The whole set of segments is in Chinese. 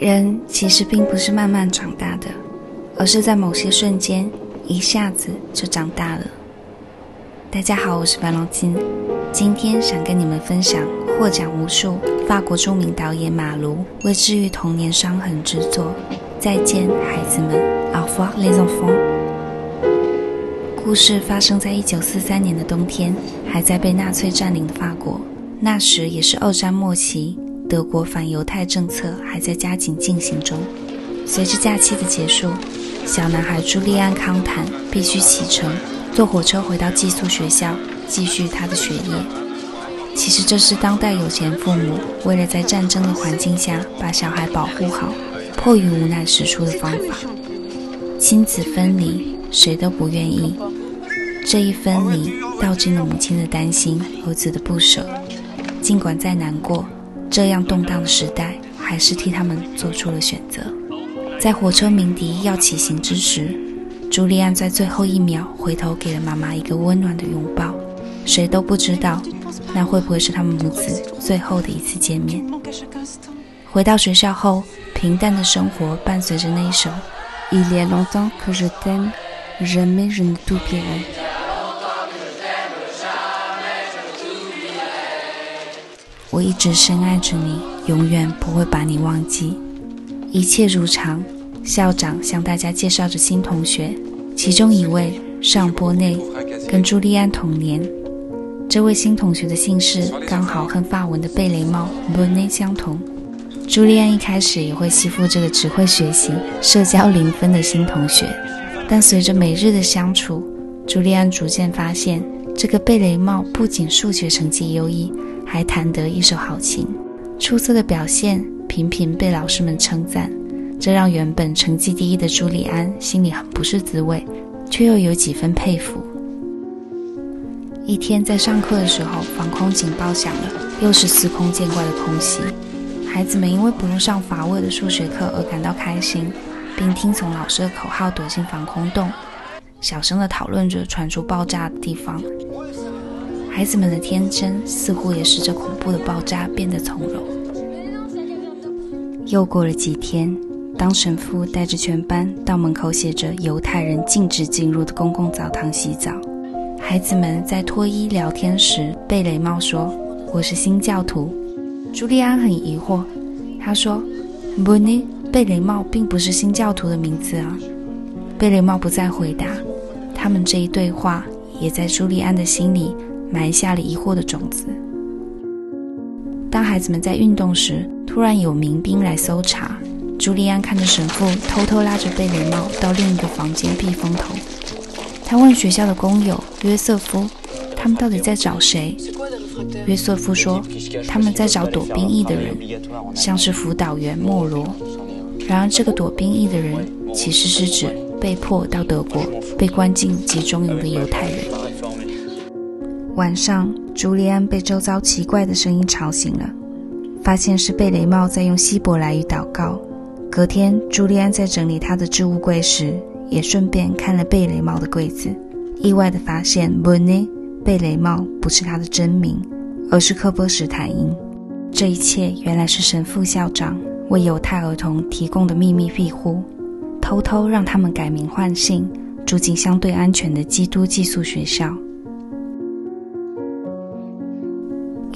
人其实并不是慢慢长大的，而是在某些瞬间一下子就长大了。大家好，我是范龙金，今天想跟你们分享获奖无数法国著名导演马卢为治愈童年伤痕之作《再见，孩子们》（Au revoir, les enfants）。故事发生在一九四三年的冬天，还在被纳粹占领的法国，那时也是二战末期。德国反犹太政策还在加紧进行中。随着假期的结束，小男孩朱利安·康坦必须启程，坐火车回到寄宿学校，继续他的学业。其实这是当代有钱父母为了在战争的环境下把小孩保护好，迫于无奈使出的方法。亲子分离，谁都不愿意。这一分离，道尽了母亲的担心，儿子的不舍。尽管再难过。这样动荡的时代，还是替他们做出了选择。在火车鸣笛要起行之时，朱利安在最后一秒回头给了妈妈一个温暖的拥抱。谁都不知道，那会不会是他们母子最后的一次见面？回到学校后，平淡的生活伴随着那一首《Il y a longtemps que je t'aime, jamais je ne t'oublierai》。我一直深爱着你，永远不会把你忘记。一切如常，校长向大家介绍着新同学，其中一位尚波内跟朱利安同年。这位新同学的姓氏刚好和法文的贝雷帽 b o n e 相同。朱利安一开始也会欺负这个只会学习、社交零分的新同学，但随着每日的相处，朱利安逐渐发现，这个贝雷帽不仅数学成绩优异。还弹得一手好琴，出色的表现频频被老师们称赞，这让原本成绩第一的朱利安心里很不是滋味，却又有几分佩服。一天在上课的时候，防空警报响了，又是司空见惯的空袭。孩子们因为不用上乏味的数学课而感到开心，并听从老师的口号躲进防空洞，小声地讨论着传出爆炸的地方。孩子们的天真似乎也随着恐怖的爆炸变得从容。又过了几天，当神父带着全班到门口写着“犹太人禁止进入”的公共澡堂洗澡，孩子们在脱衣聊天时，贝雷帽说：“我是新教徒。”朱利安很疑惑，他说：“不，呢，贝雷帽并不是新教徒的名字啊。”贝雷帽不再回答。他们这一对话也在朱利安的心里。埋下了疑惑的种子。当孩子们在运动时，突然有民兵来搜查。朱利安看着神父偷偷拉着贝雷帽到另一个房间避风头。他问学校的工友约瑟夫：“他们到底在找谁？”约瑟夫说：“他们在找躲兵役的人，像是辅导员莫罗。然而，这个躲兵役的人其实是指被迫到德国被关进集中营的犹太人。”晚上，朱利安被周遭奇怪的声音吵醒了，发现是贝雷帽在用希伯来语祷告。隔天，朱利安在整理他的置物柜时，也顺便看了贝雷帽的柜子，意外地发现 m o n e 贝雷帽不是他的真名，而是科波什坦因。这一切原来是神父校长为犹太儿童提供的秘密庇护，偷偷让他们改名换姓，住进相对安全的基督寄宿学校。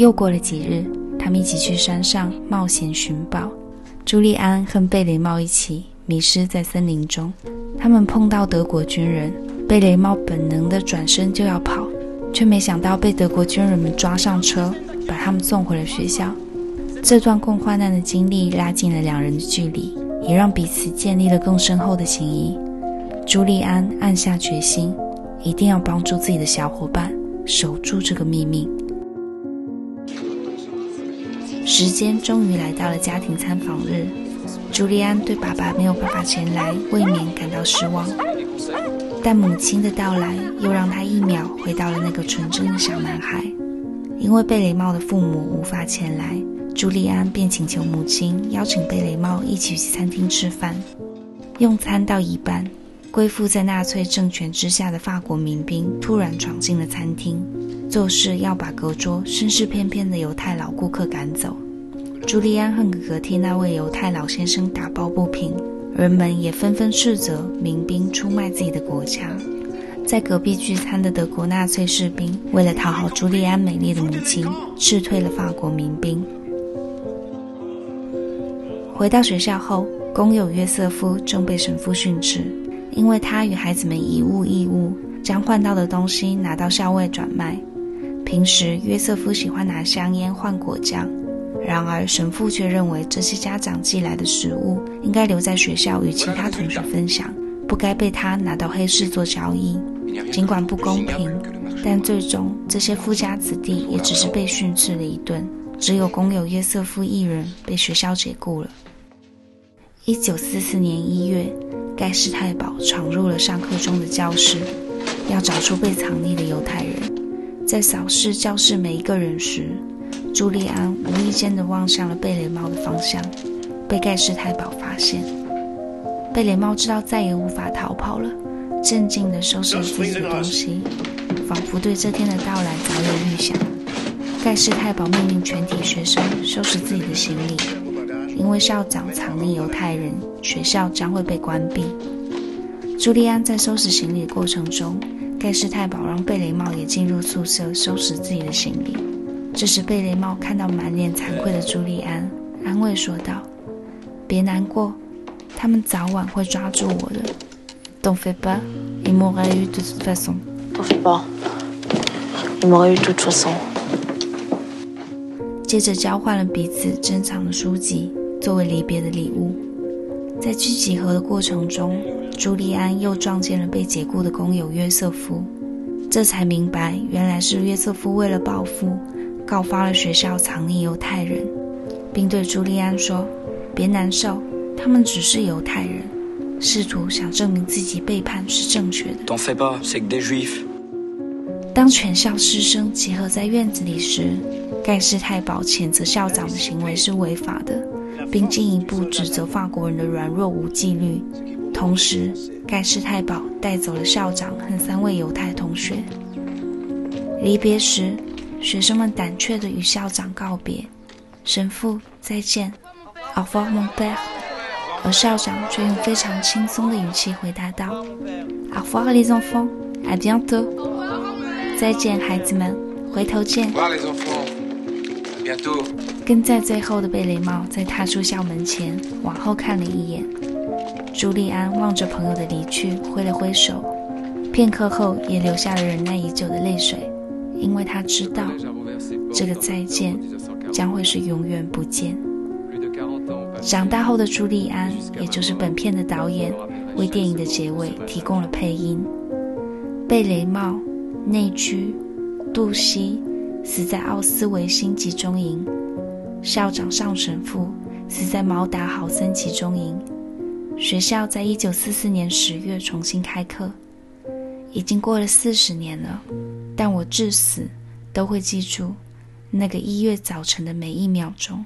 又过了几日，他们一起去山上冒险寻宝。朱利安和贝雷帽一起迷失在森林中。他们碰到德国军人，贝雷帽本能地转身就要跑，却没想到被德国军人们抓上车，把他们送回了学校。这段共患难的经历拉近了两人的距离，也让彼此建立了更深厚的情谊。朱利安暗下决心，一定要帮助自己的小伙伴，守住这个秘密。时间终于来到了家庭参访日，朱利安对爸爸没有办法前来，未免感到失望。但母亲的到来又让他一秒回到了那个纯真的小男孩。因为贝雷帽的父母无法前来，朱利安便请求母亲邀请贝雷帽一起去餐厅吃饭。用餐到一半，归附在纳粹政权之下的法国民兵突然闯进了餐厅。做事要把隔桌绅士翩翩的犹太老顾客赶走，朱利安和哥哥替那位犹太老先生打抱不平，人们也纷纷斥责民兵出卖自己的国家。在隔壁聚餐的德国纳粹士兵，为了讨好朱利安美丽的母亲，斥退了法国民兵。回到学校后，工友约瑟夫正被神父训斥，因为他与孩子们以物易物，将换到的东西拿到校外转卖。平时约瑟夫喜欢拿香烟换果酱。然而，神父却认为这些家长寄来的食物应该留在学校与其他同学分享，不该被他拿到黑市做交易。尽管不公平，但最终这些富家子弟也只是被训斥了一顿。只有工友约瑟夫一人被学校解雇了。一九四四年一月，盖世太保闯入了上课中的教室，要找出被藏匿的犹太人。在扫视教室每一个人时，朱利安无意间地望向了贝雷帽的方向，被盖世太保发现。贝雷帽知道再也无法逃跑了，静静地收拾了自己的东西，仿佛对这天的到来早有预想。盖世太保命令全体学生收拾自己的行李，因为校长藏匿犹太人，学校将会被关闭。朱利安在收拾行李过程中，盖世太保让贝雷帽也进入宿舍收拾自己的行李。这时，贝雷帽看到满脸惭愧的朱利安，安慰说道：“别难过，他们早晚会抓住我的。Don't ils m'auraient eu de toute façon. T'en fais pas, ils m'auraient eu de toute façon.” 接着交换了彼此珍藏的书籍，作为离别的礼物。在去集合的过程中，朱利安又撞见了被解雇的工友约瑟夫，这才明白，原来是约瑟夫为了报复。告发了学校藏匿犹太人，并对朱利安说：“别难受，他们只是犹太人，试图想证明自己背叛是正确的。”当全校师生集合在院子里时，盖世太保谴责校长的行为是违法的，并进一步指责法国人的软弱无纪律。同时，盖世太保带走了校长和三位犹太同学。离别时，学生们胆怯地与校长告别，神父再见，Au revoir mon père，而校长却用非常轻松的语气回答道，Au revoir les enfants，à bientôt，再见孩子们，回头见。跟在最后的贝雷帽在踏出校门前往后看了一眼，朱利安望着朋友的离去挥了挥手，片刻后也流下了忍耐已久的泪水。因为他知道，这个再见将会是永远不见。长大后的朱利安，也就是本片的导演，为电影的结尾提供了配音。贝雷帽、内居、杜西死在奥斯维辛集中营，校长上神父死在毛达豪森集中营。学校在一九四四年十月重新开课，已经过了四十年了。但我至死都会记住那个一月早晨的每一秒钟。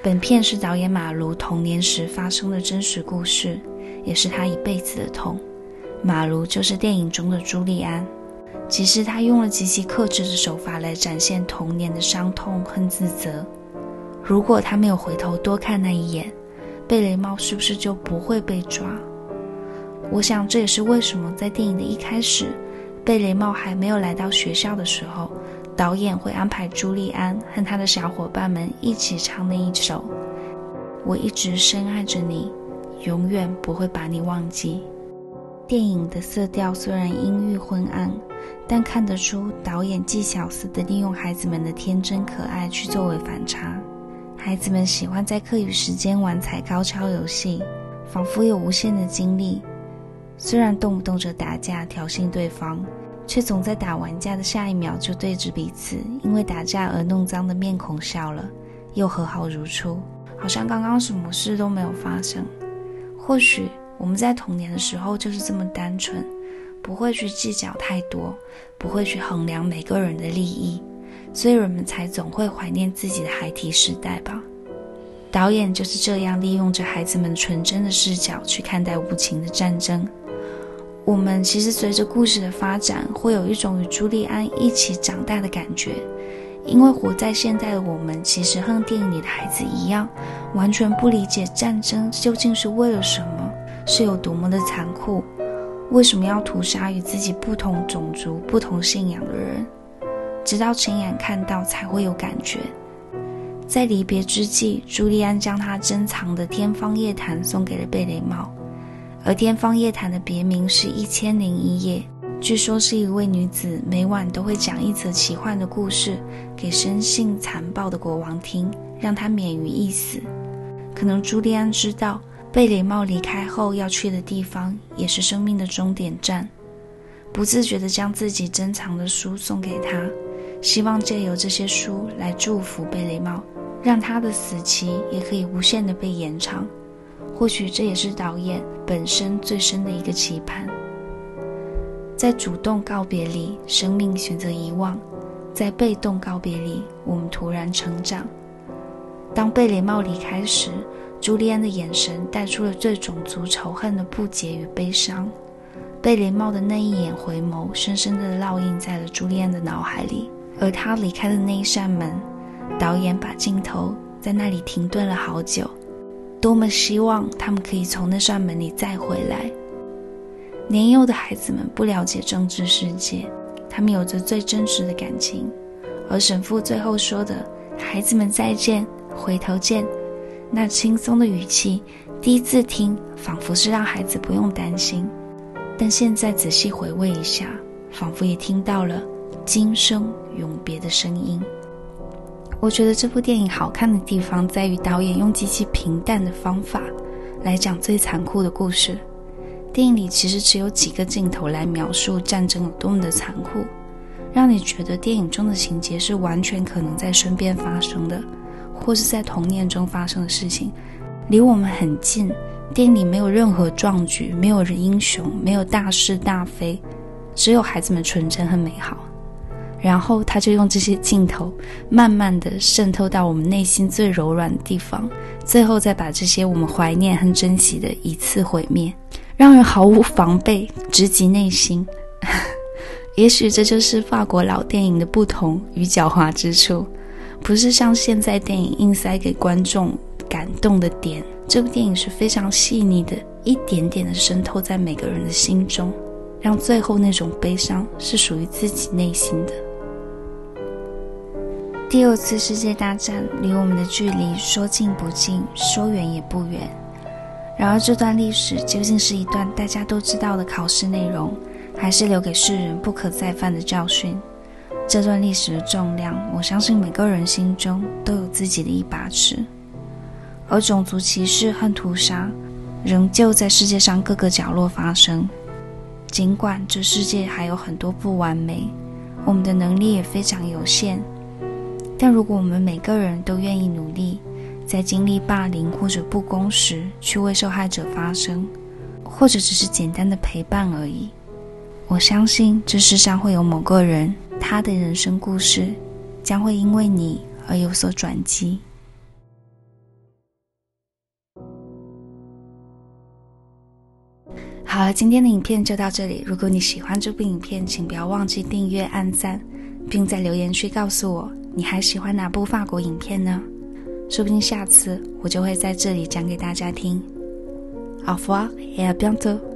本片是导演马卢童年时发生的真实故事，也是他一辈子的痛。马卢就是电影中的朱利安，其实他用了极其克制的手法来展现童年的伤痛和自责。如果他没有回头多看那一眼，贝雷帽是不是就不会被抓？我想这也是为什么在电影的一开始，贝雷帽还没有来到学校的时候，导演会安排朱利安和他的小伙伴们一起唱那一首“我一直深爱着你，永远不会把你忘记”。电影的色调虽然阴郁昏暗，但看得出导演技巧似的利用孩子们的天真可爱去作为反差。孩子们喜欢在课余时间玩踩高跷游戏，仿佛有无限的精力。虽然动不动就打架挑衅对方，却总在打完架的下一秒就对着彼此因为打架而弄脏的面孔笑了，又和好如初，好像刚刚什么事都没有发生。或许我们在童年的时候就是这么单纯，不会去计较太多，不会去衡量每个人的利益。所以人们才总会怀念自己的孩提时代吧。导演就是这样利用着孩子们纯真的视角去看待无情的战争。我们其实随着故事的发展，会有一种与朱利安一起长大的感觉。因为活在现代的我们，其实和电影里的孩子一样，完全不理解战争究竟是为了什么，是有多么的残酷，为什么要屠杀与自己不同种族、不同信仰的人？直到亲眼看到，才会有感觉。在离别之际，朱利安将他珍藏的《天方夜谭》送给了贝雷帽，而《天方夜谭》的别名是一千零一夜。据说是一位女子每晚都会讲一则奇幻的故事给生性残暴的国王听，让他免于一死。可能朱利安知道贝雷帽离开后要去的地方也是生命的终点站，不自觉地将自己珍藏的书送给他，希望借由这些书来祝福贝雷帽，让他的死期也可以无限地被延长。或许这也是导演本身最深的一个期盼。在主动告别里，生命选择遗忘；在被动告别里，我们突然成长。当贝雷帽离开时，朱利安的眼神带出了对种族仇恨的不解与悲伤。贝雷帽的那一眼回眸，深深地烙印在了朱利安的脑海里。而他离开的那一扇门，导演把镜头在那里停顿了好久。多么希望他们可以从那扇门里再回来。年幼的孩子们不了解政治世界，他们有着最真实的感情。而神父最后说的“孩子们再见，回头见”，那轻松的语气，第一次听仿佛是让孩子不用担心，但现在仔细回味一下，仿佛也听到了今生永别的声音。我觉得这部电影好看的地方在于导演用极其平淡的方法来讲最残酷的故事。电影里其实只有几个镜头来描述战争有多么的残酷，让你觉得电影中的情节是完全可能在身边发生的，或是在童年中发生的事情，离我们很近。电影里没有任何壮举，没有人英雄，没有大是大非，只有孩子们纯真和美好。然后他就用这些镜头，慢慢地渗透到我们内心最柔软的地方，最后再把这些我们怀念和珍惜的一次毁灭。让人毫无防备，直击内心。也许这就是法国老电影的不同与狡猾之处，不是像现在电影硬塞给观众感动的点。这部电影是非常细腻的，一点点的渗透在每个人的心中，让最后那种悲伤是属于自己内心的。第二次世界大战离我们的距离说近不近，说远也不远。然而，这段历史究竟是一段大家都知道的考试内容，还是留给世人不可再犯的教训？这段历史的重量，我相信每个人心中都有自己的一把尺。而种族歧视和屠杀，仍旧在世界上各个角落发生。尽管这世界还有很多不完美，我们的能力也非常有限，但如果我们每个人都愿意努力，在经历霸凌或者不公时，去为受害者发声，或者只是简单的陪伴而已。我相信这世上会有某个人，他的人生故事将会因为你而有所转机。好了，今天的影片就到这里。如果你喜欢这部影片，请不要忘记订阅、按赞，并在留言区告诉我你还喜欢哪部法国影片呢？说不定下次我就会在这里讲给大家听。Au revoir et à bientôt。